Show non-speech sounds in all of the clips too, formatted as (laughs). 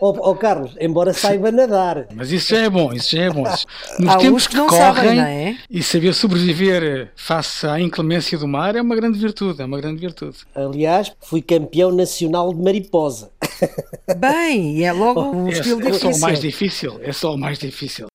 oh, oh, Carlos, embora saiba nadar. Mas isso já é bom, isso já é bom. (laughs) Nos Há tempos que, que correm sabem, é? e saber sobreviver face à inclemência do mar é uma grande virtude, é uma grande virtude. Aliás, fui campeão nacional de mariposa. Bem, é logo (laughs) um é, estilo é difícil. É só o mais difícil, é só o mais difícil.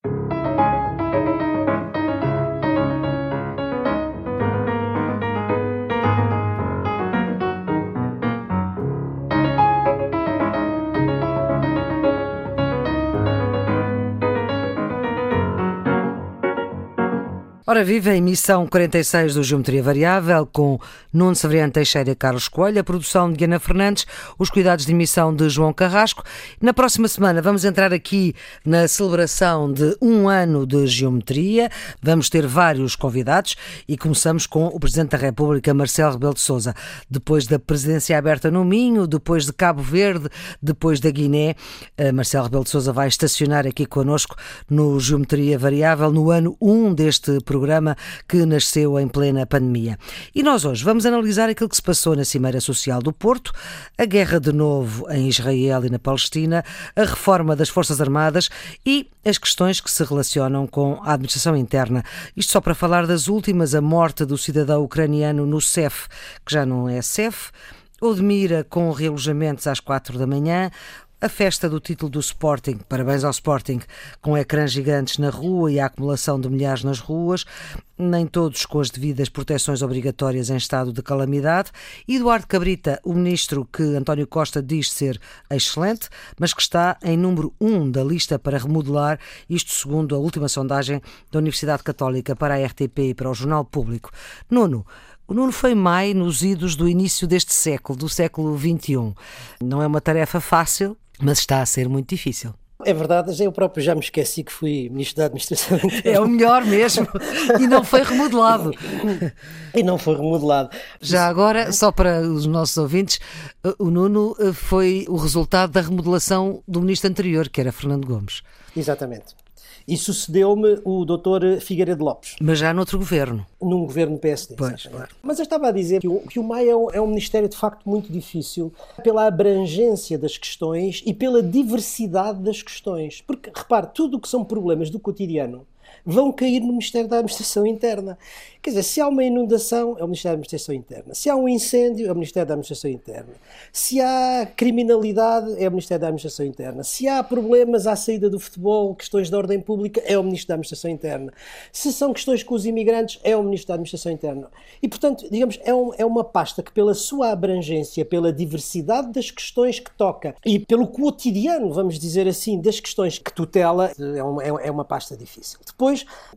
Ora, vive a emissão 46 do Geometria Variável com Nuno Severiano Teixeira e Carlos Coelho, a produção de Ana Fernandes, os cuidados de emissão de João Carrasco. Na próxima semana vamos entrar aqui na celebração de um ano de Geometria. Vamos ter vários convidados e começamos com o Presidente da República, Marcelo Rebelo de Sousa. Depois da presidência aberta no Minho, depois de Cabo Verde, depois da Guiné, eh, Marcelo Rebelo de Sousa vai estacionar aqui connosco no Geometria Variável no ano 1 deste programa programa que nasceu em plena pandemia. E nós hoje vamos analisar aquilo que se passou na Cimeira Social do Porto, a guerra de novo em Israel e na Palestina, a reforma das Forças Armadas e as questões que se relacionam com a administração interna. Isto só para falar das últimas, a morte do cidadão ucraniano no CEF, que já não é CEF, Odmira com realojamentos às quatro da manhã, a festa do título do Sporting, parabéns ao Sporting, com ecrãs gigantes na rua e a acumulação de milhares nas ruas, nem todos com as devidas proteções obrigatórias em estado de calamidade. Eduardo Cabrita, o ministro que António Costa diz ser excelente, mas que está em número um da lista para remodelar, isto segundo a última sondagem da Universidade Católica para a RTP e para o Jornal Público. Nono, o Nuno foi mai nos idos do início deste século, do século XXI. Não é uma tarefa fácil, mas está a ser muito difícil. É verdade, eu próprio já me esqueci que fui Ministro da Administração (laughs) É o melhor mesmo. E não foi remodelado. (laughs) E não foi remodelado. Já agora, só para os nossos ouvintes, o Nuno eh, foi o resultado da remodelação do Ministro anterior, que era Fernando Gomes. Exatamente. E sucedeu-me o doutor Figueiredo Lopes. Mas já noutro governo. Num governo PSD. Pois, claro. Mas eu estava a dizer que o, que o MAI é um, é um ministério de facto muito difícil pela abrangência das questões e pela diversidade das questões. Porque, repare, tudo o que são problemas do cotidiano vão cair no Ministério da Administração Interna. Quer dizer, se há uma inundação, é o Ministério da Administração Interna. Se há um incêndio, é o Ministério da Administração Interna. Se há criminalidade, é o Ministério da Administração Interna. Se há problemas à saída do futebol, questões de ordem pública, é o Ministro da Administração Interna. Se são questões com os imigrantes, é o Ministro da Administração Interna. E, portanto, digamos, é, um, é uma pasta que, pela sua abrangência, pela diversidade das questões que toca e pelo cotidiano, vamos dizer assim, das questões que tutela, é uma, é uma pasta difícil. Depois,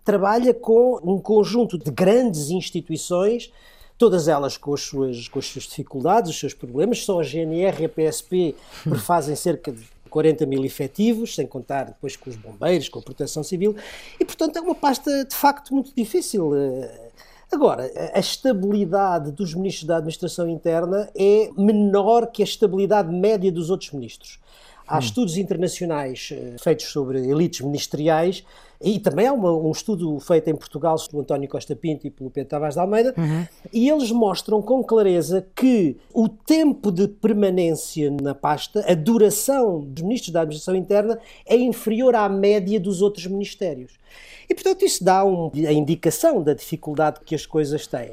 trabalha com um conjunto de grandes grandes instituições, todas elas com as, suas, com as suas dificuldades, os seus problemas. Só a GNR e a PSP fazem cerca de 40 mil efetivos, sem contar depois com os bombeiros, com a proteção civil, e portanto é uma pasta de facto muito difícil. Agora, a estabilidade dos ministros da administração interna é menor que a estabilidade média dos outros ministros. Há hum. estudos internacionais eh, feitos sobre elites ministeriais e também há uma, um estudo feito em Portugal pelo António Costa Pinto e pelo Pedro Tavares de Almeida, uhum. e eles mostram com clareza que o tempo de permanência na pasta, a duração dos ministros da Administração Interna, é inferior à média dos outros ministérios. E, portanto, isso dá um, a indicação da dificuldade que as coisas têm.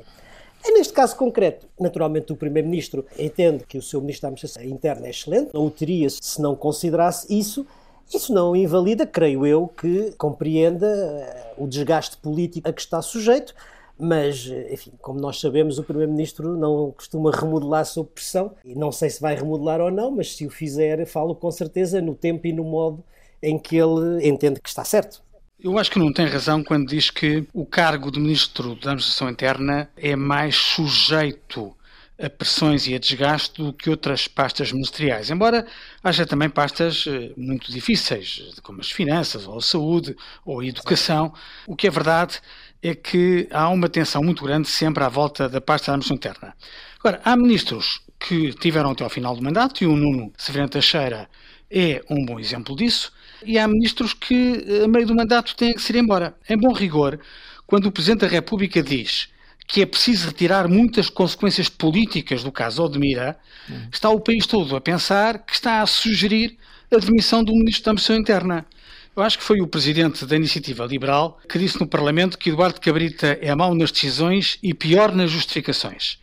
É neste caso concreto, naturalmente o Primeiro-Ministro entende que o seu Ministro da Administração Interna é excelente, não o teria se não considerasse isso, isso não invalida, creio eu, que compreenda eh, o desgaste político a que está sujeito, mas, eh, enfim, como nós sabemos, o Primeiro-Ministro não costuma remodelar sob pressão, e não sei se vai remodelar ou não, mas se o fizer, falo com certeza no tempo e no modo em que ele entende que está certo. Eu acho que não tem razão quando diz que o cargo de Ministro da Administração Interna é mais sujeito a pressões e a desgaste do que outras pastas ministeriais, embora haja também pastas eh, muito difíceis, como as finanças, ou a saúde, ou a educação. O que é verdade é que há uma tensão muito grande sempre à volta da pasta da administração interna. Agora, há ministros que tiveram até ao final do mandato, e o Nuno Severino Teixeira é um bom exemplo disso, e há ministros que, a meio do mandato, têm que se ir embora. Em bom rigor, quando o Presidente da República diz que é preciso retirar muitas consequências políticas do caso Odmira, uhum. está o país todo a pensar que está a sugerir a demissão do Ministro da Administração Interna. Eu acho que foi o presidente da Iniciativa Liberal que disse no Parlamento que Eduardo Cabrita é mau nas decisões e pior nas justificações.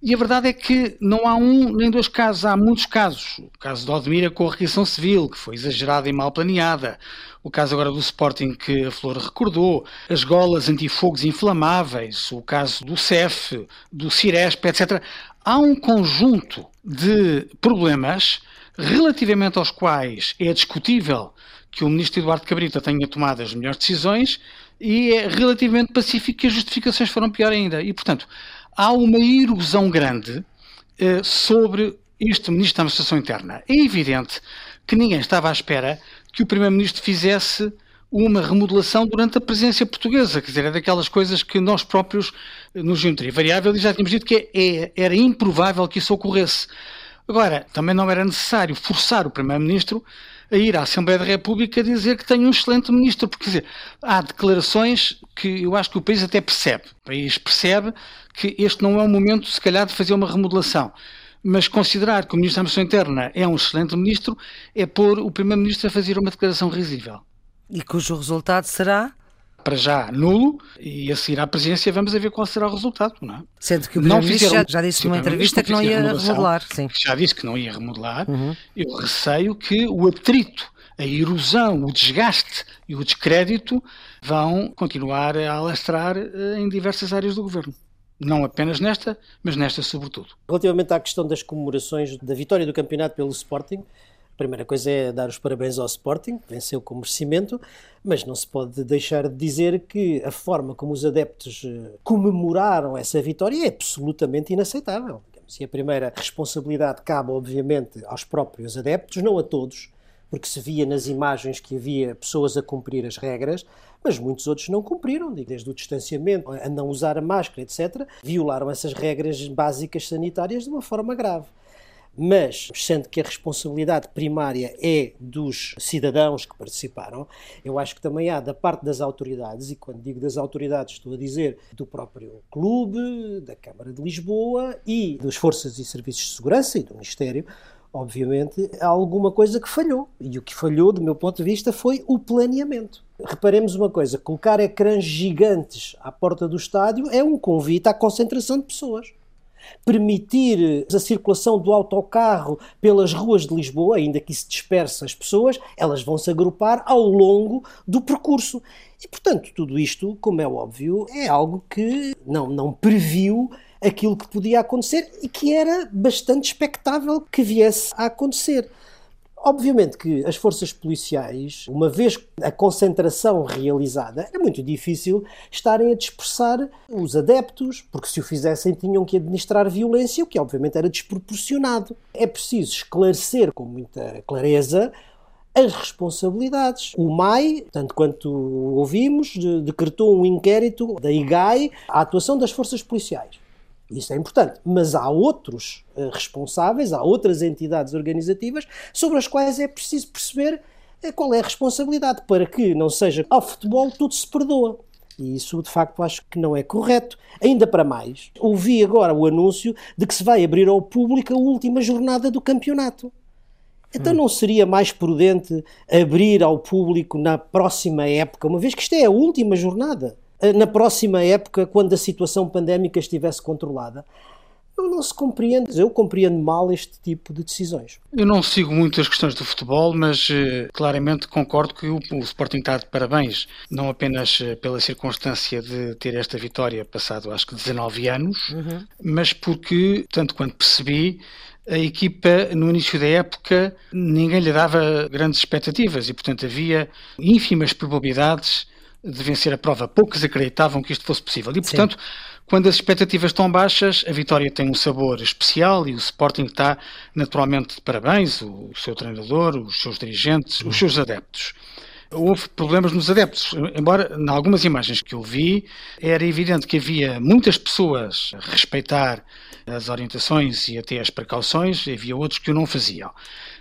E a verdade é que não há um nem dois casos, há muitos casos. O caso de Odmira com a requisição civil, que foi exagerada e mal planeada. O caso agora do Sporting que a Flor recordou. As golas antifogos inflamáveis. O caso do CEF, do Ciresp, etc. Há um conjunto de problemas relativamente aos quais é discutível que o ministro Eduardo Cabrita tenha tomado as melhores decisões e é relativamente pacífico que as justificações foram pior ainda. E, portanto, há uma erosão grande uh, sobre este Ministro da Administração Interna. É evidente que ninguém estava à espera que o Primeiro-Ministro fizesse uma remodelação durante a presença portuguesa, quer dizer, é daquelas coisas que nós próprios, eh, no Geometria Variável, já tínhamos dito que é, era improvável que isso ocorresse. Agora, também não era necessário forçar o Primeiro-Ministro a ir à Assembleia da República dizer que tem um excelente ministro, porque quer dizer, há declarações que eu acho que o país até percebe. O país percebe que este não é o momento, se calhar, de fazer uma remodelação. Mas considerar que o Ministro da Administração Interna é um excelente ministro é pôr o Primeiro-Ministro a fazer uma declaração risível. E cujo resultado será? para já nulo e a seguir à presidência vamos a ver qual será o resultado. Não é? Sendo que o Primeiro-Ministro já, já, disse numa entrevista que não ia remodelar. Sim. Já disse que não ia remodelar. Uhum. Eu receio que o atrito, a erosão, o desgaste e o descrédito vão continuar a alastrar eh, em diversas áreas do governo. Não apenas nesta, mas nesta sobretudo. Relativamente à questão das comemorações da vitória do campeonato pelo Sporting, primeira coisa é dar os parabéns ao Sporting, que venceu com merecimento, mas não se pode deixar de dizer que a forma como os adeptos eh, comemoraram essa vitória é absolutamente inaceitável. E a primeira responsabilidade cabe, obviamente, aos próprios adeptos, não a todos, porque se via nas imagens que havia pessoas a cumprir as regras, mas muitos outros não cumpriram, desde o distanciamento, a não usar a máscara, etc., violaram essas regras básicas sanitárias de uma forma grave mas sendo que a responsabilidade primária é dos cidadãos que participaram, eu acho que também há da parte das autoridades, e quando digo das autoridades estou a dizer do próprio clube, da Câmara de Lisboa e das forças e serviços de segurança e do Ministério, obviamente, há alguma coisa que falhou. E o que falhou, do meu ponto de vista, foi o planeamento. Reparemos uma coisa: colocar ecrãs gigantes à porta do estádio é um convite à concentração de pessoas permitir a circulação do autocarro pelas ruas de Lisboa, ainda que isso disperse as pessoas, elas vão se agrupar ao longo do percurso. E, portanto, tudo isto, como é óbvio, é algo que não, não previu aquilo que podia acontecer e que era bastante expectável que viesse a acontecer. Obviamente que as forças policiais, uma vez a concentração realizada, é muito difícil estarem a dispersar os adeptos, porque se o fizessem tinham que administrar violência, o que obviamente era desproporcionado. É preciso esclarecer com muita clareza as responsabilidades. O MAI, tanto quanto ouvimos, decretou um inquérito da IGAI à atuação das forças policiais. Isso é importante. Mas há outros uh, responsáveis, há outras entidades organizativas sobre as quais é preciso perceber uh, qual é a responsabilidade para que não seja ao futebol tudo se perdoa. E isso, de facto, acho que não é correto. Ainda para mais, ouvi agora o anúncio de que se vai abrir ao público a última jornada do campeonato. Então não seria mais prudente abrir ao público na próxima época, uma vez que isto é a última jornada? Eh, na próxima época, quando a situação pandémica estivesse controlada. Não, não se compreende, eu compreendo mal este tipo de decisões. Eu não sigo muito as questões do futebol, mas uh, claramente concordo que o, o, Sporting está de parabéns, não apenas uh, pela circunstância de ter esta vitória passado acho que 19 anos, uhum. mas porque, tanto quanto percebi, a equipa, no início da época, ninguém lhe dava grandes expectativas e, portanto, havia ínfimas probabilidades de vencer a prova. Poucos acreditavam que isto fosse possível. E, portanto, Sim. quando as expectativas estão baixas, a vitória tem um sabor especial e o Sporting está naturalmente de parabéns, o, seu treinador, os seus dirigentes, os seus adeptos. Houve problemas nos adeptos, embora em algumas imagens que eu vi era evidente que havia muitas pessoas a respeitar as orientações e até as precauções, havia outros que o não faziam.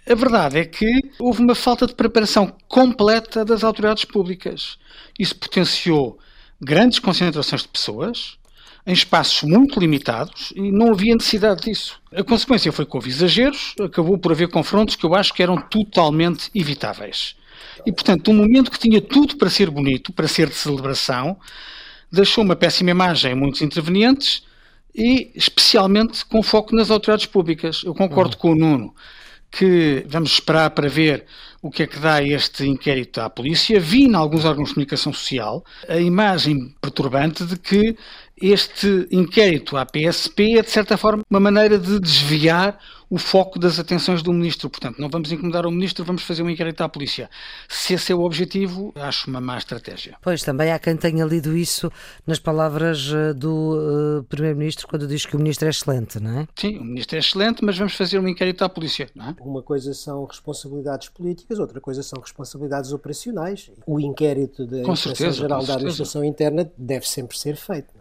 A verdade é que houve uma falta de preparação completa das autoridades públicas. Isso potenciou grandes concentrações de pessoas, em espaços muito limitados e não havia necessidade disso. A consequência foi que houve exageros, acabou por haver confrontos que eu acho que eram totalmente evitáveis. E, portanto, um momento que tinha tudo para ser bonito, para ser de celebração, deixou uma péssima imagem em muitos intervenientes e, especialmente, com foco nas autoridades públicas. Eu concordo uhum. com o Nuno que vamos esperar para ver o que é que dá este inquérito à polícia. Vi em alguns órgãos de comunicação social a imagem perturbante de que este inquérito à PSP é, de certa forma, uma maneira de desviar o foco das atenções do ministro. Portanto, não vamos incomodar o ministro, vamos fazer um inquérito à polícia. Se esse é o objetivo, acho uma má estratégia. Pois, também há quem tenha lido isso nas palavras eh, do uh, primeiro-ministro quando diz que o ministro é excelente, não é? Sim, o ministro é excelente, mas vamos fazer um inquérito à polícia, não é? Uma coisa são responsabilidades políticas, outra coisa são responsabilidades operacionais. O inquérito da Inspeção-Geral da Administração Interna deve sempre ser feito.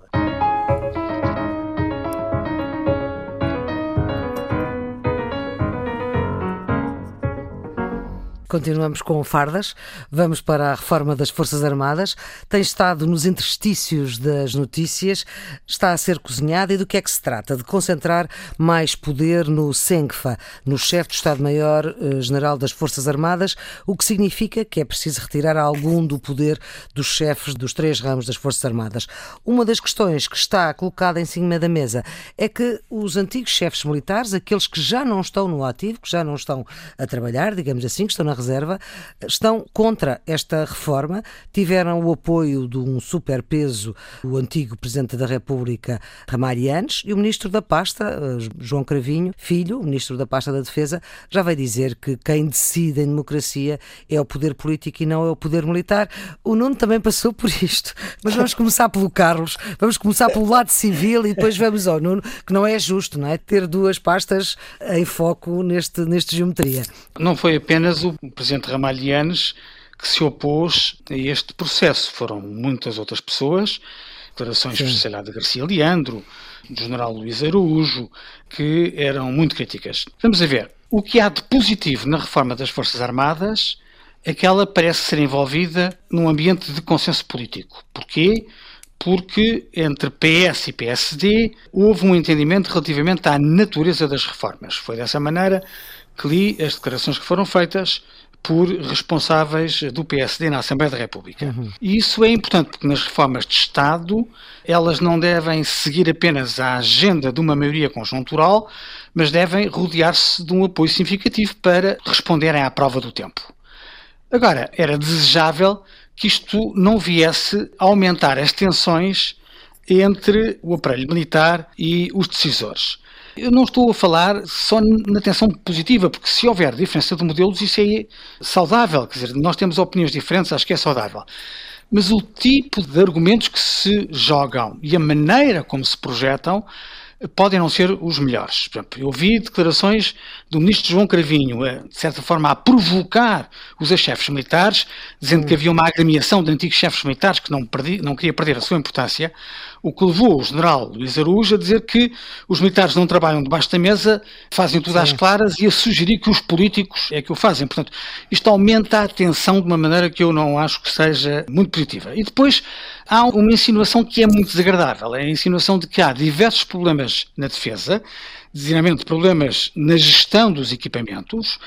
Continuamos com fardas, vamos para a reforma das Forças Armadas. Tem estado nos interstícios das notícias, está a ser cozinhada e do que é que se trata? De concentrar mais poder no SENGFA, no chefe do Estado-Maior-General das Forças Armadas, o que significa que é preciso retirar algum do poder dos chefes dos três ramos das Forças Armadas. Uma das questões que está colocada em cima da mesa é que os antigos chefes militares, aqueles que já não estão no ativo, que já não estão a trabalhar, digamos assim, que estão na reserva, estão contra esta reforma, tiveram o apoio de um superpeso, o antigo Presidente da República, Ramalhianes, e o Ministro da Pasta, eh, João Cravinho, filho, Ministro da Pasta da Defesa, já vai dizer que quem decide em democracia é o poder político e não é o poder militar. O Nuno também passou por isto, mas vamos começar pelo Carlos, vamos começar pelo lado civil e depois vamos ao Nuno, que não é justo, não é? Ter duas pastas em foco neste, neste geometria. Não foi apenas o o presidente Ramalhianes que se opôs a este processo. Foram muitas outras pessoas, declarações, Sim. sei lá, de Garcia Leandro, do general Luís Araújo, que eram muito críticas. Vamos a ver. O que há de positivo na reforma das Forças Armadas é que ela parece ser envolvida num ambiente de consenso político. Porquê? Porque entre PS e PSD houve um entendimento relativamente à natureza das reformas. Foi dessa maneira que li as declarações que foram feitas por responsáveis do PSD na Assembleia da República. Uhum. E isso é importante porque nas reformas de Estado elas não devem seguir apenas a agenda de uma maioria conjuntural, mas devem rodear-se de um apoio significativo para responderem à prova do tempo. Agora, era desejável que isto não viesse a aumentar as tensões entre o aparelho militar e os decisores. Eu não estou a falar só na tensão positiva, porque se houver diferença de modelos, isso é saudável. Quer dizer, nós temos opiniões diferentes, acho que é saudável. Mas o tipo de argumentos que se jogam e a maneira como se projetam podem não ser os melhores. Por exemplo, eu vi declarações do ministro João Cravinho, de certa forma, a provocar os chefes militares, dizendo que havia uma agremiação de antigos chefes militares que não, perdi, não queria perder a sua importância, o que levou o general Luís Araújo a dizer que os militares não trabalham debaixo da mesa, fazem tudo Sim. às claras e a sugerir que os políticos é que o fazem. Portanto, isto aumenta a tensão de uma maneira que eu não acho que seja muito positiva. E depois há uma insinuação que é muito desagradável, é a insinuação de que há diversos problemas na defesa, designadamente problemas na gestão dos equipamentos,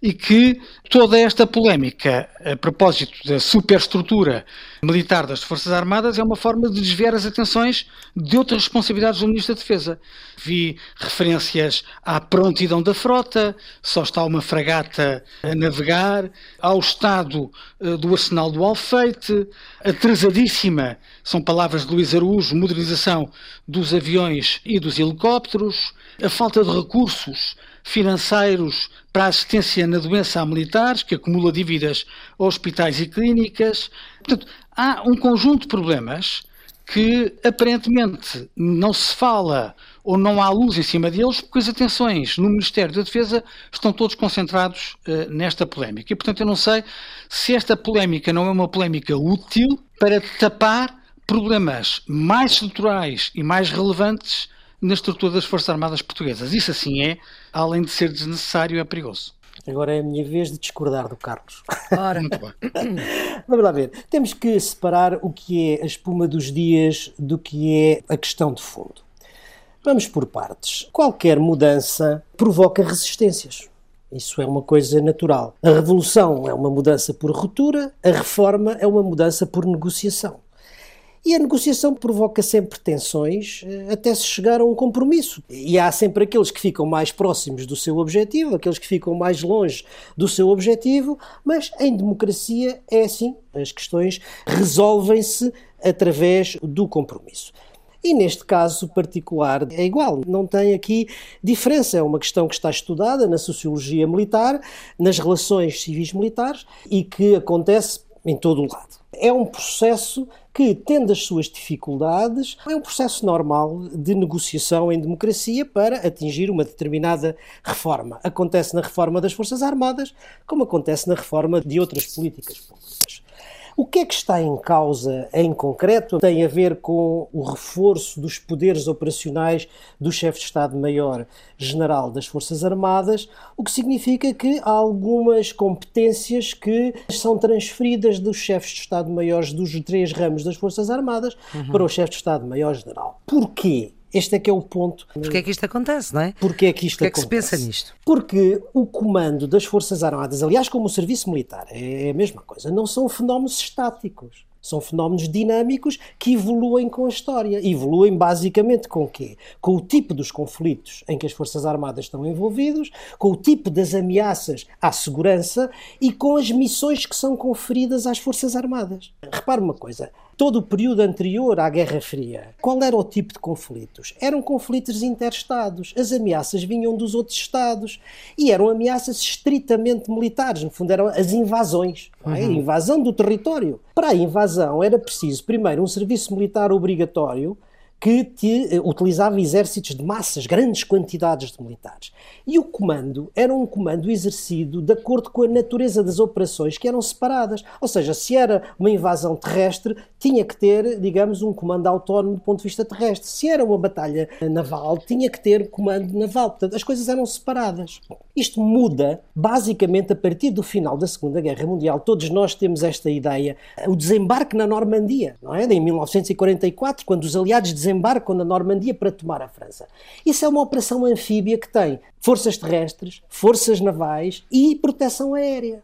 e que toda esta polémica a propósito da superestrutura militar das Forças Armadas é uma forma de desviar as atenções de outras responsabilidades do Ministro da Defesa. Vi referências à prontidão da frota, só está uma fragata a navegar, ao estado eh, do arsenal do Alfeite, atrasadíssima, são palavras de Luís Araújo, modernização dos aviões e dos helicópteros, a falta de recursos financeiros para assistência na doença a militares, que acumula dívidas a hospitais e clínicas. Portanto, há um conjunto de problemas que aparentemente não se fala ou não há luz em cima deles, porque as atenções no Ministério da Defesa estão todos concentrados uh, nesta polémica. E, portanto, eu não sei se esta polémica não é uma polémica útil para tapar problemas mais estruturais e mais relevantes na estrutura das Forças Armadas Portuguesas. Isso assim é, além de ser desnecessário, é perigoso. Agora é a minha vez de discordar do Carlos. Ora. (coughs) Vamos lá ver. Temos que separar o que é a espuma dos dias do que é a questão de fundo. Vamos por partes. Qualquer mudança provoca resistências. Isso é uma coisa natural. A revolução é uma mudança por ruptura, a reforma é uma mudança por negociação. E a negociação provoca sempre tensões eh, até se chegar a um compromisso. E há sempre aqueles que ficam mais próximos do seu objetivo, aqueles que ficam mais longe do seu objetivo, mas em democracia é assim. As questões resolvem-se através do compromisso. E neste caso particular é igual, não tem aqui diferença. É uma questão que está estudada na sociologia militar, nas relações civis militares e que acontece em todo o lado. É um processo que, tendo as suas dificuldades, é um processo normal de negociação em democracia para atingir uma determinada reforma. Acontece na reforma das Forças Armadas, como acontece na reforma de outras políticas públicas. O que é que está em causa em concreto tem a ver com o reforço dos poderes operacionais do chefe de Estado-Maior-General das Forças Armadas, o que significa que há algumas competências que são transferidas dos chefes de Estado-Maiores dos três ramos das Forças Armadas uhum. para o chefe de Estado-Maior-General. Porquê? Este é que é o ponto. Porquê é que isto acontece, não é? Porquê é que isto Porquê acontece? é que se pensa nisto? Porque o comando das Forças Armadas, aliás, como o serviço militar, é a mesma coisa, não são fenómenos estáticos. São fenómenos dinâmicos que evoluem com a história. Evoluem basicamente com o quê? Com o tipo dos conflitos em que as Forças Armadas estão envolvidos, com o tipo das ameaças à segurança e com as missões que são conferidas às Forças Armadas. Repare uma coisa, todo o período anterior à Guerra Fria, qual era o tipo de conflitos? Eram conflitos interestados. As ameaças vinham dos outros Estados e eram ameaças estritamente militares. No fundo, eram as invasões. É? Uhum. A invasão do território. Para a invasão era preciso, primeiro, um serviço militar obrigatório que te, eh, utilizava exércitos de massas, grandes quantidades de militares. E o comando era um comando exercido de acordo com a natureza das operações que eram separadas. Ou seja, se era uma invasão terrestre, tinha que ter, digamos, um comando autónomo do ponto de vista terrestre. Se era uma batalha naval, tinha que ter comando naval. Portanto, as coisas eram separadas. Isto muda basicamente a partir do final da Segunda Guerra Mundial. Todos nós temos esta ideia. O desembarque na Normandia, não é? Em 1944, quando os aliados desembarcam na Normandia para tomar a França. Isso é uma operação anfíbia que tem forças terrestres, forças navais e proteção aérea.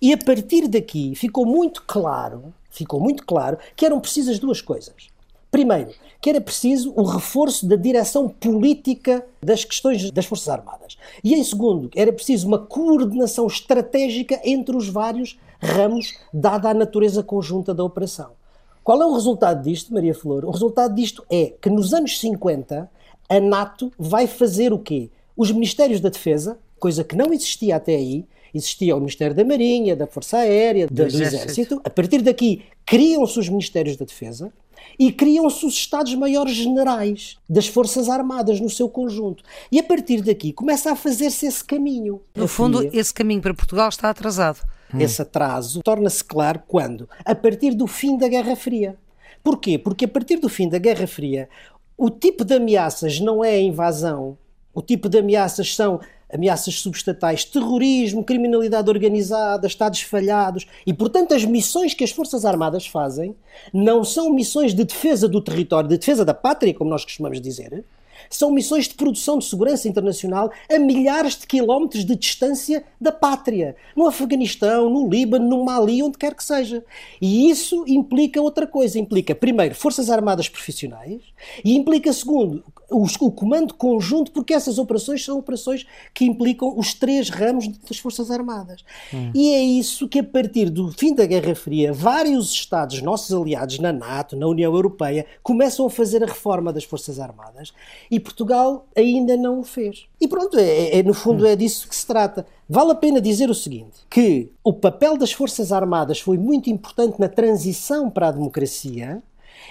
E a partir daqui ficou muito claro, ficou muito claro que eram precisas duas coisas. Primeiro, que era preciso o reforço da direção política das questões das Forças Armadas. E em segundo, era preciso uma coordenação estratégica entre os vários ramos, dada a natureza conjunta da operação. Qual é o resultado disto, Maria Flor? O resultado disto é que nos anos 50 a NATO vai fazer o quê? Os Ministérios da Defesa, coisa que não existia até aí, existia o Ministério da Marinha, da Força Aérea, do, do Exército. Exército. A partir daqui criam-se os Ministérios da Defesa e criam-se os Estados-Maiores Generais das Forças Armadas no seu conjunto. E a partir daqui começa a fazer-se esse caminho. No fundo, esse caminho para Portugal está atrasado. Hum. Esse atraso torna-se claro quando? A partir do fim da Guerra Fria. Porquê? Porque a partir do fim da Guerra Fria, o tipo de ameaças não é a invasão, o tipo de ameaças são ameaças subestatais, terrorismo, criminalidade organizada, Estados falhados. E, portanto, as missões que as Forças Armadas fazem não são missões de defesa do território, de defesa da pátria, como nós costumamos dizer, são missões de produção de segurança internacional a milhares de quilómetros de distância da pátria, no Afeganistão, no Líbano, no Mali, onde quer que seja. E isso implica outra coisa: implica, primeiro, Forças Armadas profissionais e implica, segundo, o comando conjunto, porque essas operações são operações que implicam os três ramos das Forças Armadas. Hum. E é isso que, a partir do fim da Guerra Fria, vários Estados, nossos aliados na NATO, na União Europeia, começam a fazer a reforma das Forças Armadas e Portugal ainda não o fez. E pronto, é, é, é no fundo é disso que se trata. Vale a pena dizer o seguinte: que o papel das Forças Armadas foi muito importante na transição para a democracia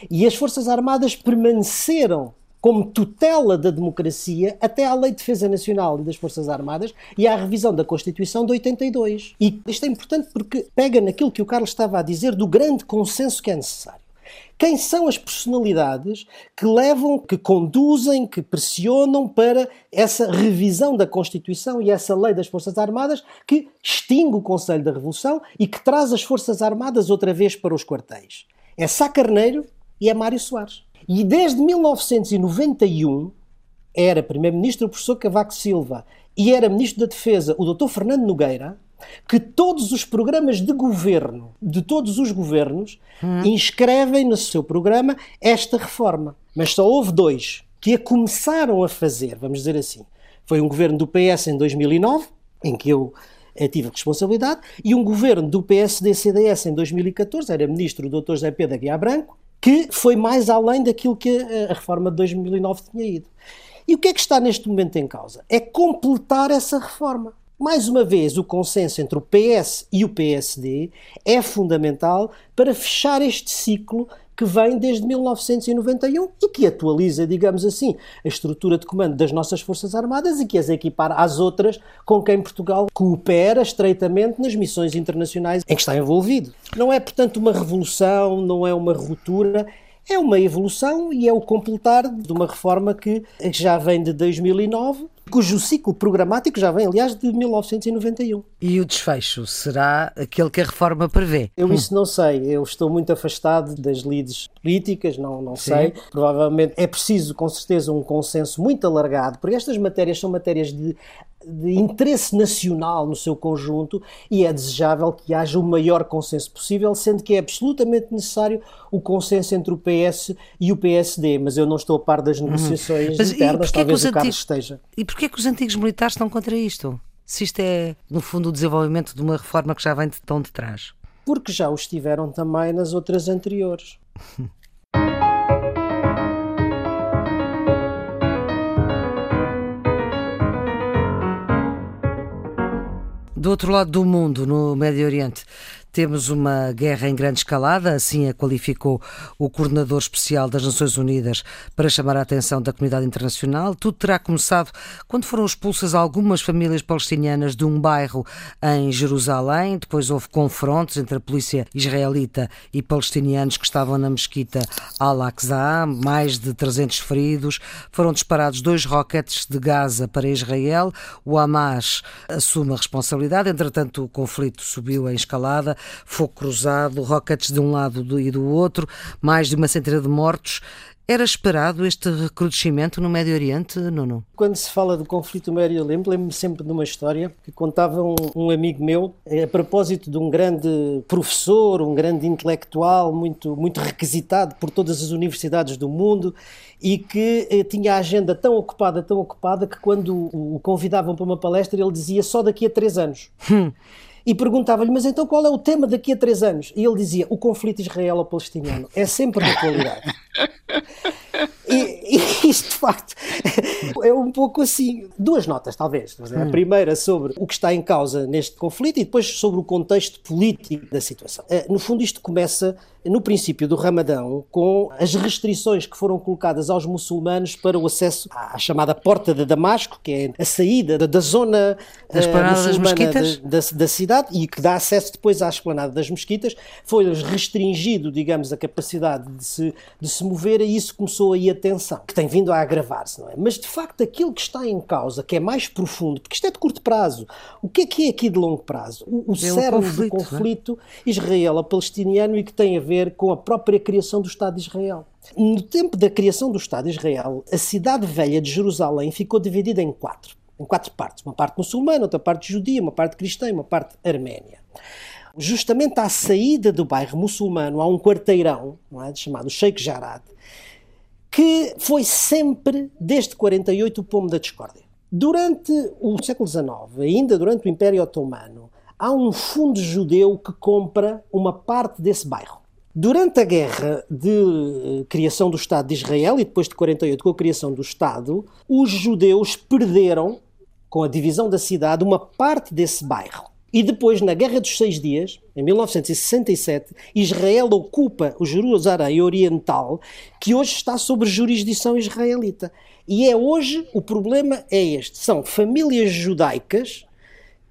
e as Forças Armadas permaneceram como tutela da democracia até à Lei de Defesa Nacional e das Forças Armadas e à revisão da Constituição de 82. E isto é importante porque pega naquilo que o Carlos estava a dizer do grande consenso que é necessário. Quem são as personalidades que levam, que conduzem, que pressionam para essa revisão da Constituição e essa lei das Forças Armadas que extingue o Conselho da Revolução e que traz as Forças Armadas outra vez para os quartéis? É Sá Carneiro e é Mário Soares. E desde 1991 era Primeiro-Ministro o professor Cavaco Silva e era Ministro da Defesa o Dr. Fernando Nogueira, que todos os programas de governo, de todos os governos, hum. inscrevem no seu programa esta reforma. Mas só houve dois que a começaram a fazer, vamos dizer assim. Foi um governo do PS em 2009, em que eu eh, tive responsabilidade, e um governo do PSD-CDS em 2014, era ministro o Dr. José Pedro Aguiar Branco, que foi mais além daquilo que a, reforma de 2009 tinha ido. E o que é que está neste momento em causa? É completar essa reforma. Mais uma vez, o consenso entre o PS e o PSD é fundamental para fechar este ciclo que vem desde 1991 e que atualiza, digamos assim, a estrutura de comando das nossas Forças Armadas e que as equipara às outras com quem Portugal coopera estreitamente nas missões internacionais em que está envolvido. Não é, portanto, uma revolução, não é uma ruptura, é uma evolução e é o completar de uma reforma que já vem de 2009 cujo ciclo programático já vem, aliás, de 1991. E o desfecho será aquele que a reforma prevê? Eu isso não sei, eu estou muito afastado das lides políticas, não, não sei. Provavelmente é preciso, com certeza, um consenso muito alargado, porque estas matérias são matérias de de interesse nacional no seu conjunto e é desejável que haja o maior consenso possível, sendo que é absolutamente necessário o consenso entre o PS e o PSD, mas eu não estou a par das uhum. negociações uhum. internas, talvez o Carlos esteja. E porquê que os antigos militares estão contra isto? Se isto é, no fundo, o desenvolvimento de uma reforma que já vem de tão de trás. Porque já os tiveram também nas outras anteriores. (laughs) Do outro lado do mundo, no Médio Oriente, temos uma guerra em grande escalada, assim a qualificou o coordenador especial das Nações Unidas para chamar a atenção da comunidade internacional. Tudo terá começado quando foram expulsas algumas famílias palestinianas de um bairro em Jerusalém. Depois houve confrontos entre a polícia israelita e palestinianos que estavam na mesquita Al-Aqsa, mais de 300 feridos. Foram disparados dois roquetes de Gaza para Israel. O Hamas assume a responsabilidade. Entretanto, o conflito subiu em escalada fogo cruzado, rockets de um lado e do outro, mais de uma centena de mortos. Era esperado este recrudescimento no Médio Oriente, Nuno? Quando se fala do conflito no Médio Oriente, lembro-me sempre de uma história que contava um, um, amigo meu a propósito de um grande professor, um grande intelectual, muito, muito requisitado por todas as universidades do mundo e que eh, tinha a agenda tão ocupada, tão ocupada, que quando o, o convidavam para uma palestra ele dizia só daqui a três anos. Hum e perguntava-lhe, mas então qual é o tema daqui a três anos? E ele dizia, o conflito israelo-palestiniano. É sempre de atualidade. (laughs) E, e (laughs) isto, de facto, é um pouco assim. Duas notas, talvez. A hum. primeira sobre o que está em causa neste conflito e depois sobre o contexto político da situação. Eh, no fundo, isto começa no princípio do Ramadão com as restrições que foram colocadas aos muçulmanos para o acesso à chamada Porta de Damasco, que é a saída da, zona das uh, muçulmana da, da, cidade e que dá acesso depois à esplanada das mesquitas. Foi-lhes restringido, digamos, a capacidade de se, de se mover e isso começou aí a tensão, que tem vindo a agravar-se, não é? Mas de facto aquilo que está em causa, que é mais profundo, porque isto é de curto prazo, o que é que é aqui de longo prazo? O, o é cerne conflito, do é? conflito é? israelo-palestiniano e que tem a ver com a própria criação do Estado de Israel. No tempo da criação do Estado de Israel, a cidade velha de Jerusalém ficou dividida em quatro, em quatro partes. Uma parte muçulmana, outra parte judia, uma parte cristã e uma parte arménia justamente à saída do bairro muçulmano há um quarteirão é, chamado Sheikh Jarad que foi sempre, desde 48, o pomo da discórdia. Durante o século XIX, ainda durante o Império Otomano, há um fundo judeu que compra uma parte desse bairro. Durante a guerra de eh, criação do Estado de Israel e depois de 48 com a criação do Estado, os judeus perderam, com a divisão da cidade, uma parte desse bairro. E depois, na Guerra dos Seis Dias, em 1967, Israel ocupa o Jerusalém Oriental, que hoje está sob jurisdição israelita. E é hoje, o problema é este: são famílias judaicas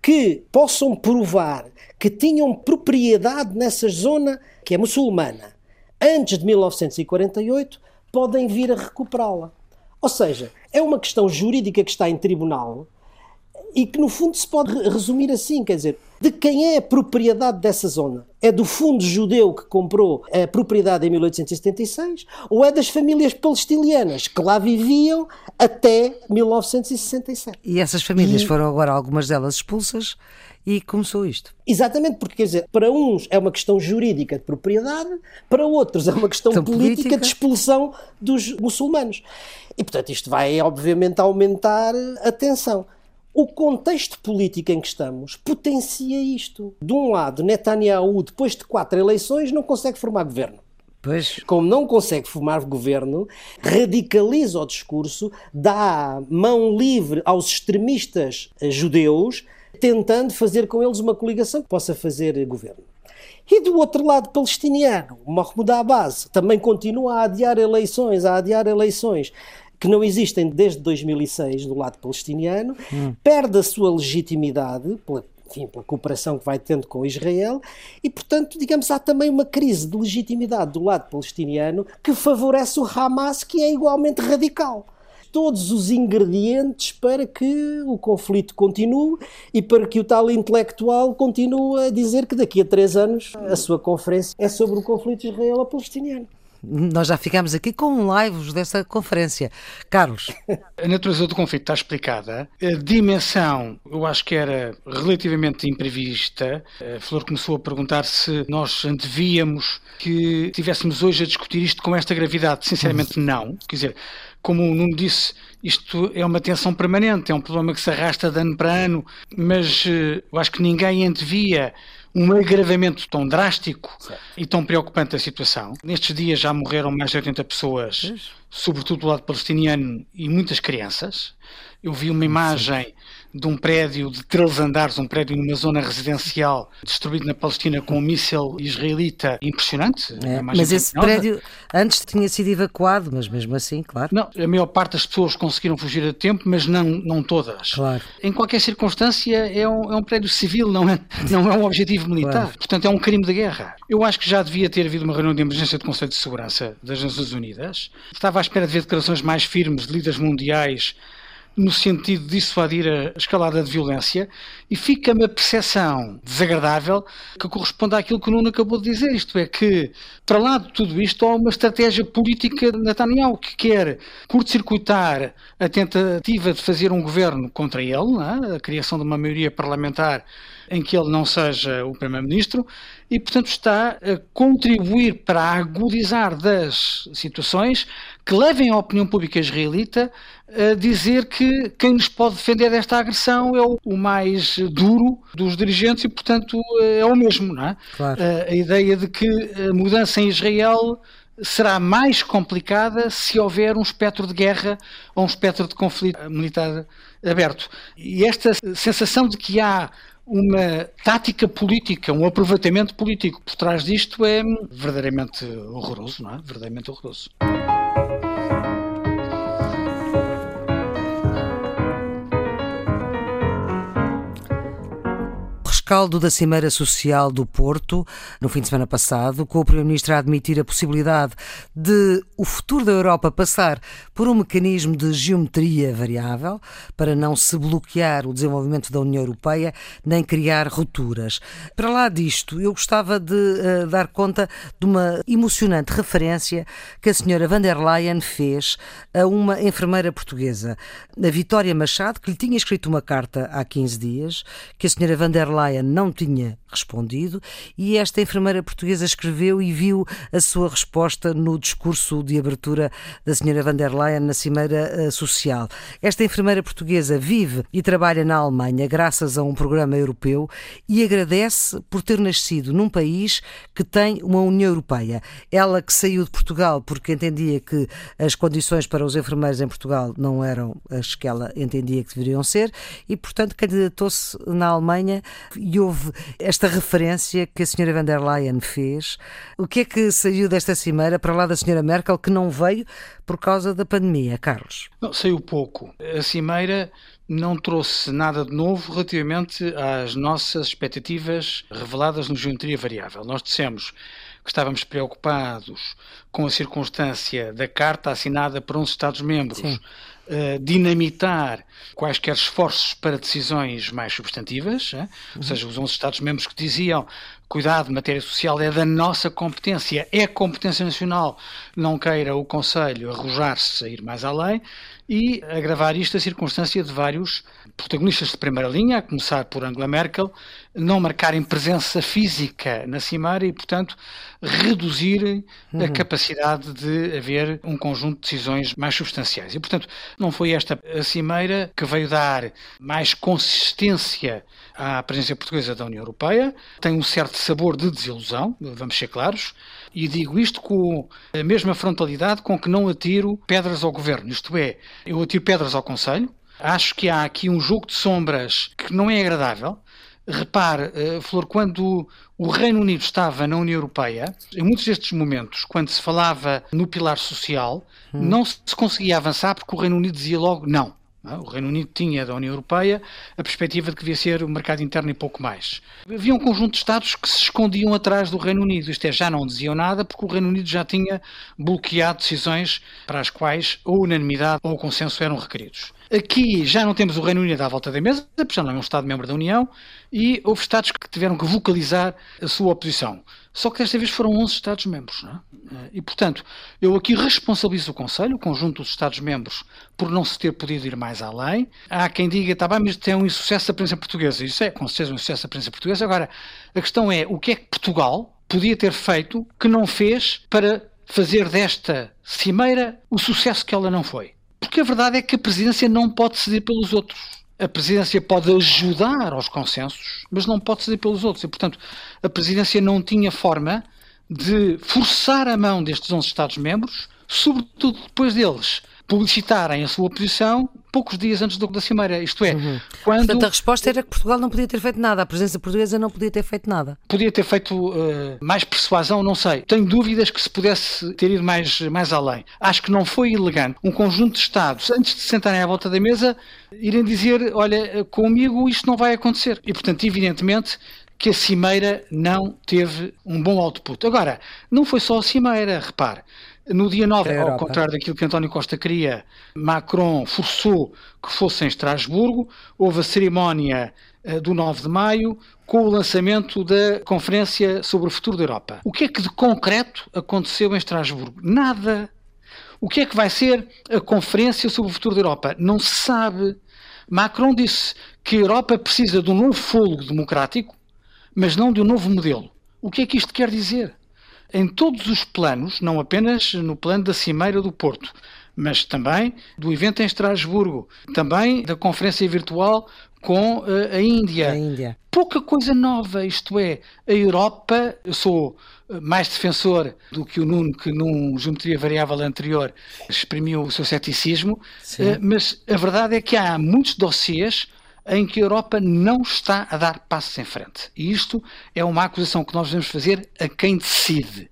que possam provar que tinham propriedade nessa zona que é muçulmana antes de 1948 podem vir a recuperá-la. Ou seja, é uma questão jurídica que está em tribunal e que no fundo se pode resumir assim, quer dizer, de quem é a propriedade dessa zona? É do fundo judeu que comprou a propriedade em 1876 ou é das famílias palestinianas que lá viviam até 1967? E essas famílias e... foram agora algumas delas expulsas e começou isto. Exatamente, porque quer dizer, para uns é uma questão jurídica de propriedade, para outros é uma questão política, política de expulsão dos muçulmanos. E portanto isto vai obviamente aumentar a tensão. O contexto político em que estamos potencia isto. De um lado, Netanyahu, depois de quatro eleições, não consegue formar governo. Pois. Como não consegue formar governo, radicaliza o discurso, dá mão livre aos extremistas judeus, tentando fazer com eles uma coligação que possa fazer governo. E do outro lado palestiniano, Mahmoud Abbas também continua a adiar eleições, a adiar eleições que não existem desde 2006 do lado palestiniano, hum. perde a sua legitimidade pela, enfim, pela cooperação que vai tendo com Israel e, portanto, digamos, há também uma crise de legitimidade do lado palestiniano que favorece o Hamas, que é igualmente radical todos os ingredientes para que o conflito continue e para que o tal intelectual continue a dizer que daqui a três anos a sua conferência é sobre o conflito israelo-palestiniano. Nós já ficamos aqui com lives dessa conferência. Carlos. A natureza do conflito está explicada. A dimensão, eu acho que era relativamente imprevista. A Flor começou a perguntar se nós antevíamos que tivéssemos hoje a discutir isto com esta gravidade. Sinceramente, não. Quer dizer, como o Nuno disse, isto é uma tensão permanente, é um problema que se arrasta de ano para ano, mas eh, eu acho que ninguém antevia um agravamento tão drástico certo. e tão preocupante da situação. Nestes dias já morreram mais de 80 pessoas, sobretudo do lado palestiniano, e muitas crianças. Eu vi uma imagem de um prédio de três andares, um prédio numa zona residencial destruído na Palestina com um míssil israelita impressionante. É, mas esse prédio antes tinha sido evacuado, mas mesmo assim, claro. Não, a maior parte das pessoas conseguiram fugir a tempo, mas não, não todas. Claro. Em qualquer circunstância é um, é um prédio civil, não é, não é um objetivo (laughs) militar. Claro. Portanto, é um crime de guerra. Eu acho que já devia ter havido uma reunião de emergência do Conselho de Segurança das Nações Unidas. Estava à espera de ver declarações mais firmes de líderes mundiais no sentido de dissuadir a escalada de violência e fica-me a percepção desagradável que corresponde àquilo que o Nuno acabou de dizer, isto é que, para lá de tudo isto, há uma estratégia política de Netanyahu que quer curto-circuitar a tentativa de fazer um governo contra ele, é? a criação de uma maioria parlamentar em que ele não seja o Primeiro-Ministro e, portanto, está a contribuir para agudizar das situações que levem a opinião pública israelita a dizer que quem nos pode defender desta agressão é o, mais duro dos dirigentes e, portanto, é o mesmo, não é? Claro. A, a ideia de que a mudança em Israel será mais complicada se houver um espectro de guerra ou um espectro de conflito militar aberto. E esta sensação de que há uma tática política, um aproveitamento político por trás disto é verdadeiramente horroroso, não é? Verdadeiramente horroroso. Rescaldo da Cimeira Social do Porto, no fim de semana passado, com o Primeiro-Ministro a admitir a possibilidade de o futuro da Europa passar por um mecanismo de geometria variável, para não se bloquear o desenvolvimento da União Europeia, nem criar rupturas. Para lá disto, eu gostava de uh, dar conta de uma emocionante referência que a senhora van der Leyen fez a uma enfermeira portuguesa, a Vitória Machado, que lhe tinha escrito uma carta há 15 dias, que a senhora van der Leyen não tinha respondido e esta enfermeira portuguesa escreveu e viu a sua resposta no discurso de abertura da senhora van der Leyen na Cimeira eh, Social. Esta enfermeira portuguesa vive e trabalha na Alemanha graças a um programa europeu e agradece por ter nascido num país que tem uma União Europeia. Ela que saiu de Portugal porque entendia que as condições para os enfermeiros em Portugal não eram as que ela entendia que deveriam ser e, portanto, candidatou-se na Alemanha e houve esta referência que a senhora van der Leyen fez. O que é que saiu desta cimeira para lá da senhora Merkel que não veio por causa da pandemia, Carlos? Não, saiu pouco. A cimeira não trouxe nada de novo relativamente às nossas expectativas reveladas no Geometria Variável. Nós dissemos que estávamos preocupados com a circunstância da carta assinada por uns Estados-membros uh, dinamitar quaisquer esforços para decisões mais substantivas, uhum. ou seja, os 11 Estados-membros que diziam cuidado, matéria social é da nossa competência, é competência nacional, não queira o Conselho arrojar-se a ir mais além e agravar isto a circunstância de vários protagonistas de primeira linha, a começar por Angela Merkel, não marcarem presença física na Cimeira e, portanto, reduzirem uhum. a capacidade de haver um conjunto de decisões mais substanciais. E, portanto, não foi esta a Cimeira que veio dar mais consistência à presença portuguesa da União Europeia, tem um certo sabor de desilusão, vamos ser claros, e digo isto com a mesma frontalidade com que não atiro pedras ao governo, isto é, eu atiro pedras ao Conselho. Acho que há aqui um jogo de sombras que não é agradável. Repare, eh, Flor, quando o Reino Unido estava na União Europeia, em muitos destes momentos, quando se falava no pilar social, hum. não se conseguia avançar porque o Reino Unido dizia logo não. É? O Reino Unido tinha da União Europeia a perspectiva de que devia ser o mercado interno e pouco mais. Havia um conjunto de Estados que se escondiam atrás do Reino Unido, isto é, já não diziam nada porque o Reino Unido já tinha bloqueado decisões para as quais ou unanimidade ou consenso eram requeridos. Aqui já não temos o Reino Unido à volta da mesa, porque já não é um Estado-membro da União, e houve Estados que tiveram que vocalizar a sua oposição. Só que desta vez foram 11 Estados-membros. É? E, portanto, eu aqui responsabilizo o Conselho, o conjunto dos Estados-membros, por não se ter podido ir mais além. Há quem diga, está bem, mas isto é um insucesso da prensa portuguesa. Isso é, com certeza, um insucesso da prensa portuguesa. Agora, a questão é, o que é que Portugal podia ter feito que não fez para fazer desta cimeira o sucesso que ela não foi? Porque a verdade é que a presidência não pode ceder pelos outros. A presidência pode ajudar aos consensos, mas não pode ceder pelos outros. E, portanto, a presidência não tinha forma de forçar a mão destes 11 Estados-membros, sobretudo depois deles publicitarem a sua posição poucos dias antes da Cimeira. Isto é, uhum. quando. Portanto, a resposta era que Portugal não podia ter feito nada, a presença portuguesa não podia ter feito nada. Podia ter feito uh, mais persuasão, não sei. Tenho dúvidas que se pudesse ter ido mais, mais além. Acho que não foi elegante um conjunto de Estados, antes de se sentarem à volta da mesa, irem dizer: olha, comigo isto não vai acontecer. E, portanto, evidentemente que a Cimeira não teve um bom output. Agora, não foi só a Cimeira, repare. No dia 9, ao contrário daquilo que António Costa queria, Macron forçou que fosse em Estrasburgo. Houve a cerimónia uh, do 9 de maio com o lançamento da Conferência sobre o Futuro da Europa. O que é que de concreto aconteceu em Estrasburgo? Nada. O que é que vai ser a Conferência sobre o Futuro da Europa? Não se sabe. Macron disse que a Europa precisa de um novo fôlego democrático, mas não de um novo modelo. O que é que isto quer dizer? Em todos os planos, não apenas no plano da Cimeira do Porto, mas também do evento em Estrasburgo, também da conferência virtual com uh, a Índia. A Índia. Pouca coisa nova, isto é, a Europa, eu sou eh, mais defensor do que o Nuno, que num Geometria Variável anterior exprimiu o seu ceticismo, uh, mas a verdade é que há muitos dossiês em que a Europa não está a dar passos em frente. E isto é uma acusação que nós devemos fazer a quem decide.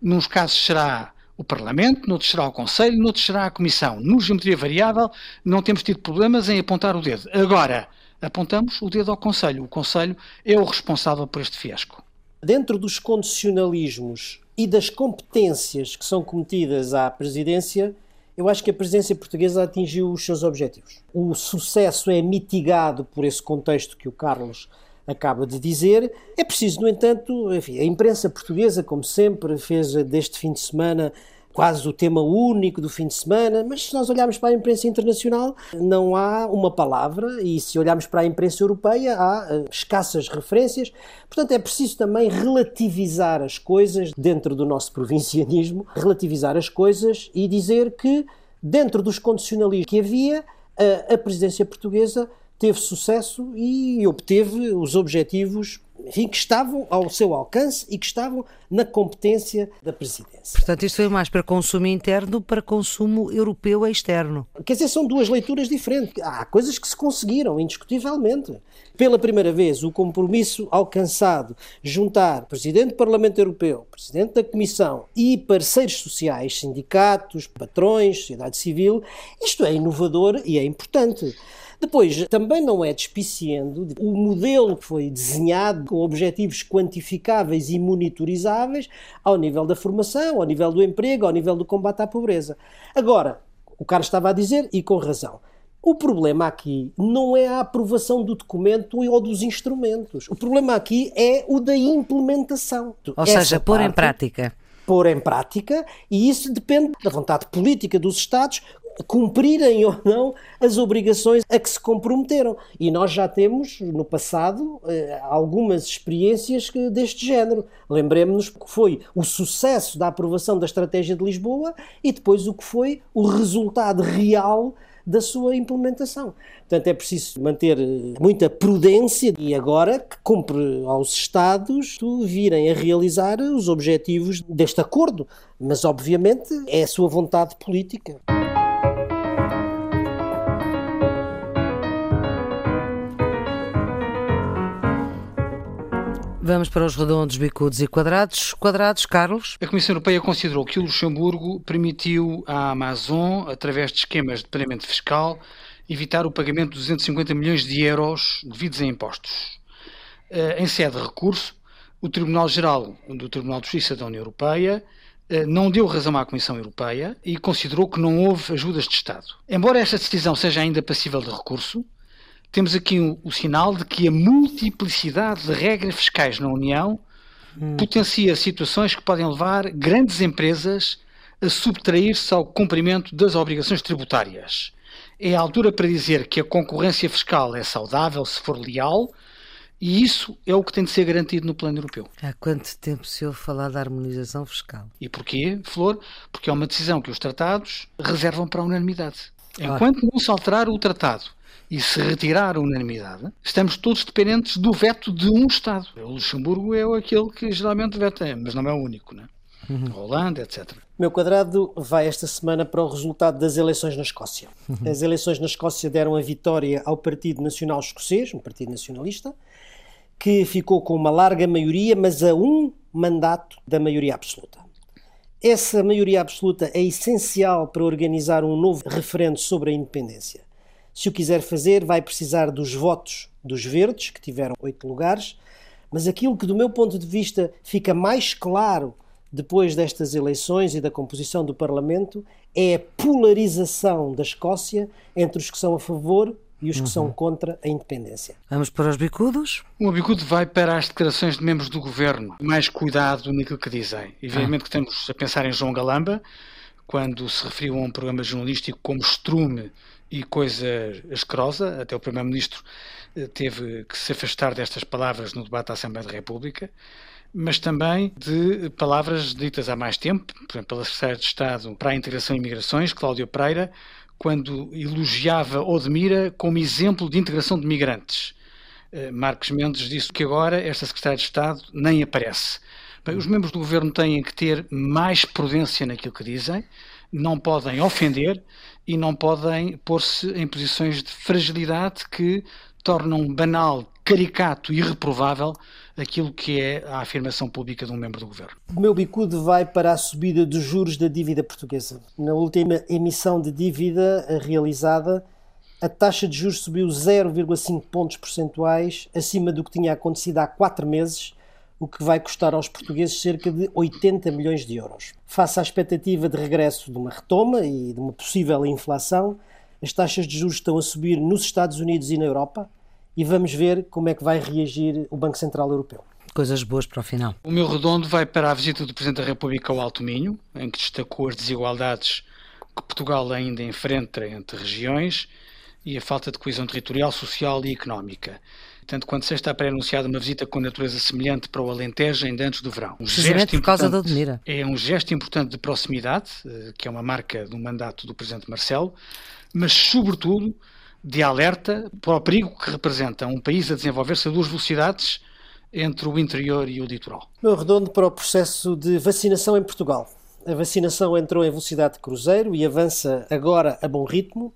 Nos casos será o Parlamento, noutros será o Conselho, noutros será a Comissão. No Geometria Variável não temos tido problemas em apontar o dedo. Agora, apontamos o dedo ao Conselho. O Conselho é o responsável por este fiasco. Dentro dos condicionalismos e das competências que são cometidas à Presidência, eu acho que a presidência portuguesa atingiu os seus objetivos. O sucesso é mitigado por esse contexto que o Carlos acaba de dizer. É preciso, no entanto, enfim, a imprensa portuguesa, como sempre, fez deste fim de semana quase o tema único do fim de semana, mas se nós olharmos para a imprensa internacional, não há uma palavra, e se olharmos para a imprensa europeia, há uh, escassas referências. Portanto, é preciso também relativizar as coisas dentro do nosso (laughs) provincianismo, relativizar as coisas e dizer que, dentro dos condicionalismos que havia, a presidência portuguesa teve sucesso e obteve os objetivos enfim, que estavam ao seu alcance e que estavam na competência da presidência. Portanto, isto foi mais para consumo interno, para consumo europeu externo. Quer dizer, são duas leituras diferentes. Há coisas que se conseguiram, indiscutivelmente. Pela primeira vez, o compromisso alcançado juntar Presidente do Parlamento Europeu, Presidente da Comissão e parceiros sociais, sindicatos, patrões, sociedade civil, isto é inovador e é importante. Depois, também não é despiciendo o modelo que foi desenhado com objetivos quantificáveis e monitorizáveis ao nível da formação, ao nível do emprego, ao nível do combate à pobreza. Agora, o Carlos estava a dizer, e com razão, o problema aqui não é a aprovação do documento ou dos instrumentos. O problema aqui é o da implementação. Ou Essa seja, pôr em prática pôr em prática, e isso depende da vontade política dos Estados cumprirem (laughs) ou não as obrigações a que se comprometeram. E nós já temos, no passado, eh, algumas experiências deste género. Lembremos-nos que foi o sucesso da aprovação da Estratégia de Lisboa e depois o que foi o resultado real da sua implementação. Portanto, é preciso manter eh, muita prudência e agora que cumpre aos Estados virem a realizar os objetivos deste acordo. Mas, obviamente, é a sua vontade política. Vamos para os redondos, bicudos e quadrados. Quadrados, Carlos? A Comissão Europeia considerou que o Luxemburgo permitiu à Amazon, através de esquemas de pagamento fiscal, evitar o pagamento de 250 milhões de euros devidos a impostos. Eh, em sede de recurso, o Tribunal-Geral do Tribunal de Justiça da União Europeia eh, não deu razão à Comissão Europeia e considerou que não houve ajudas de Estado. Embora esta decisão seja ainda passível de recurso, temos aqui o, o sinal de que a multiplicidade de regras fiscais na União hum. potencia situações que podem levar grandes empresas a subtrair-se ao cumprimento das obrigações tributárias. É a altura para dizer que a concorrência fiscal é saudável se for leal, e isso é o que tem de ser garantido no plano europeu. Há quanto tempo se ouve falar da harmonização fiscal? E porquê, Flor? Porque é uma decisão que os tratados reservam para a unanimidade. Enquanto não se alterar o tratado e se retirar a unanimidade, estamos todos dependentes do veto de um Estado. O Luxemburgo é aquele que geralmente veta, mas não é o único, né? Uhum. Holanda, etc. Meu quadrado vai esta semana para o resultado das eleições na Escócia. Uhum. As eleições na Escócia deram a vitória ao Partido Nacional Escocês, um partido nacionalista, que ficou com uma larga maioria, mas a um mandato da maioria absoluta. Essa maioria absoluta é essencial para organizar um novo referendo sobre a independência. Se o quiser fazer, vai precisar dos votos dos verdes, que tiveram oito lugares, mas aquilo que, do meu ponto de vista, fica mais claro depois destas eleições e da composição do Parlamento é a polarização da Escócia entre os que são a favor e os que uhum. são contra a independência. Vamos para os bicudos? O bicudo vai para as declarações de membros do governo. Mais cuidado naquilo que dizem. Evidentemente ah. que estamos a pensar em João Galamba, quando se referiu a um programa jornalístico como Strume e coisa asquerosa, até o Primeiro-Ministro eh, teve que se afastar destas palavras no debate da Assembleia da República, mas também de palavras ditas há mais tempo, por exemplo, pela Secretária de Estado para a Integração e Migrações, Cláudia Pereira, quando elogiava Odmira como exemplo de integração de migrantes. Eh, Marcos Mendes disse que agora esta Secretária de Estado nem aparece. Bem, os membros do governo têm que ter mais prudência naquilo que dizem, não podem ofender e não podem pôr-se em posições de fragilidade que tornam banal, caricato e irreprovável aquilo que é a afirmação pública de um membro do governo. O meu bicudo vai para a subida dos juros da dívida portuguesa. Na última emissão de dívida realizada, a taxa de juros subiu 0,5 pontos percentuais acima do que tinha acontecido há quatro meses o que vai custar aos portugueses cerca de 80 milhões de euros. Face à expectativa de regresso de uma retoma e de uma possível inflação, as taxas de juros estão a subir nos Estados Unidos e na Europa e vamos ver como é que vai reagir o Banco Central Europeu. Coisas boas para o final. O meu redondo vai para a visita do Presidente da República ao Alto Minho, em que destacou as desigualdades que Portugal ainda enfrenta entre regiões e a falta de coesão territorial, social e económica tanto quanto se está pré-anunciada uma visita com natureza semelhante para o Alentejo ainda antes do verão. Um gesto por causa da Odmira. É um gesto importante de proximidade, eh, que é uma marca do mandato do Presidente Marcelo, mas sobretudo de alerta para o perigo que representa um país a desenvolver-se a duas velocidades entre o interior e o litoral. Meu redondo para o processo de vacinação em Portugal. A vacinação entrou em velocidade de cruzeiro e avança agora a bom ritmo.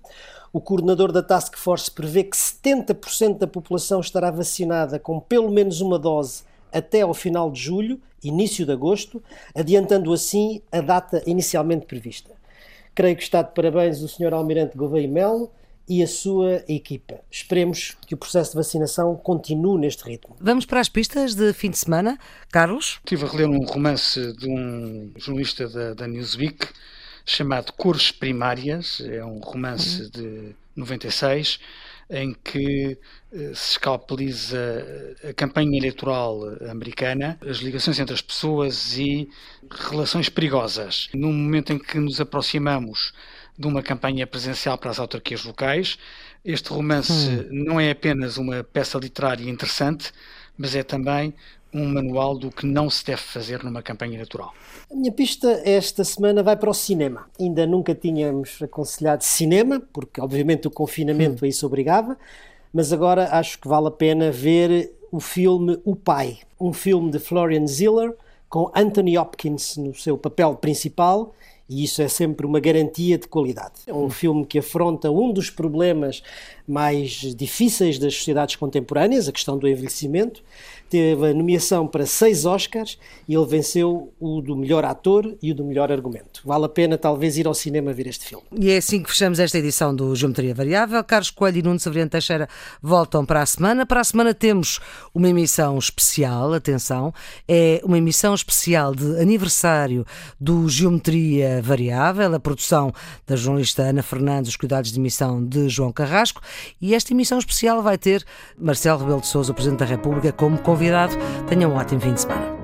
O coordenador da Task Force prevê que 70% da população estará vacinada com pelo menos uma dose até ao final de julho, início de agosto, adiantando assim a data inicialmente prevista. Creio que está de parabéns o Sr. Almirante Gouveia Melo e a sua equipa. Esperemos que o processo de vacinação continue neste ritmo. Vamos para as pistas de fim de semana. Carlos? Estive a reler um romance de um jornalista da, da Newsweek chamado Cores Primárias. É um romance uhum. de 96 em que eh, se escalpeliza a campanha eleitoral americana, as ligações entre as pessoas e relações perigosas. No momento em que nos aproximamos de uma campanha presencial para as autarquias locais, este romance hum. não é apenas uma peça literária interessante, mas é também um manual do que não se deve fazer numa campanha eleitoral. A minha pista esta semana vai para o cinema. Ainda nunca tínhamos aconselhado cinema, porque obviamente o confinamento hum. a isso obrigava, mas agora acho que vale a pena ver o filme O Pai, um filme de Florian Ziller com Anthony Hopkins no seu papel principal e isso é sempre uma garantia de qualidade. É um filme que afronta um dos problemas mais difíceis das sociedades contemporâneas, a questão do envelhecimento. Teve a nomeação para seis Oscars e ele venceu o do melhor ator e o do melhor argumento. Vale a pena, talvez, ir ao cinema ver este filme. E é assim que fechamos esta edição do Geometria Variável. Carlos Coelho e Nuno Severiano Teixeira voltam para a semana. Para a semana temos uma emissão especial, atenção, é uma emissão especial de aniversário do Geometria Variável, a produção da jornalista Ana Fernandes, os cuidados de emissão de João Carrasco. E esta emissão especial vai ter Marcelo Rebelo de Sousa, Presidente da República, como convidado. Tenham um ótimo fim de semana.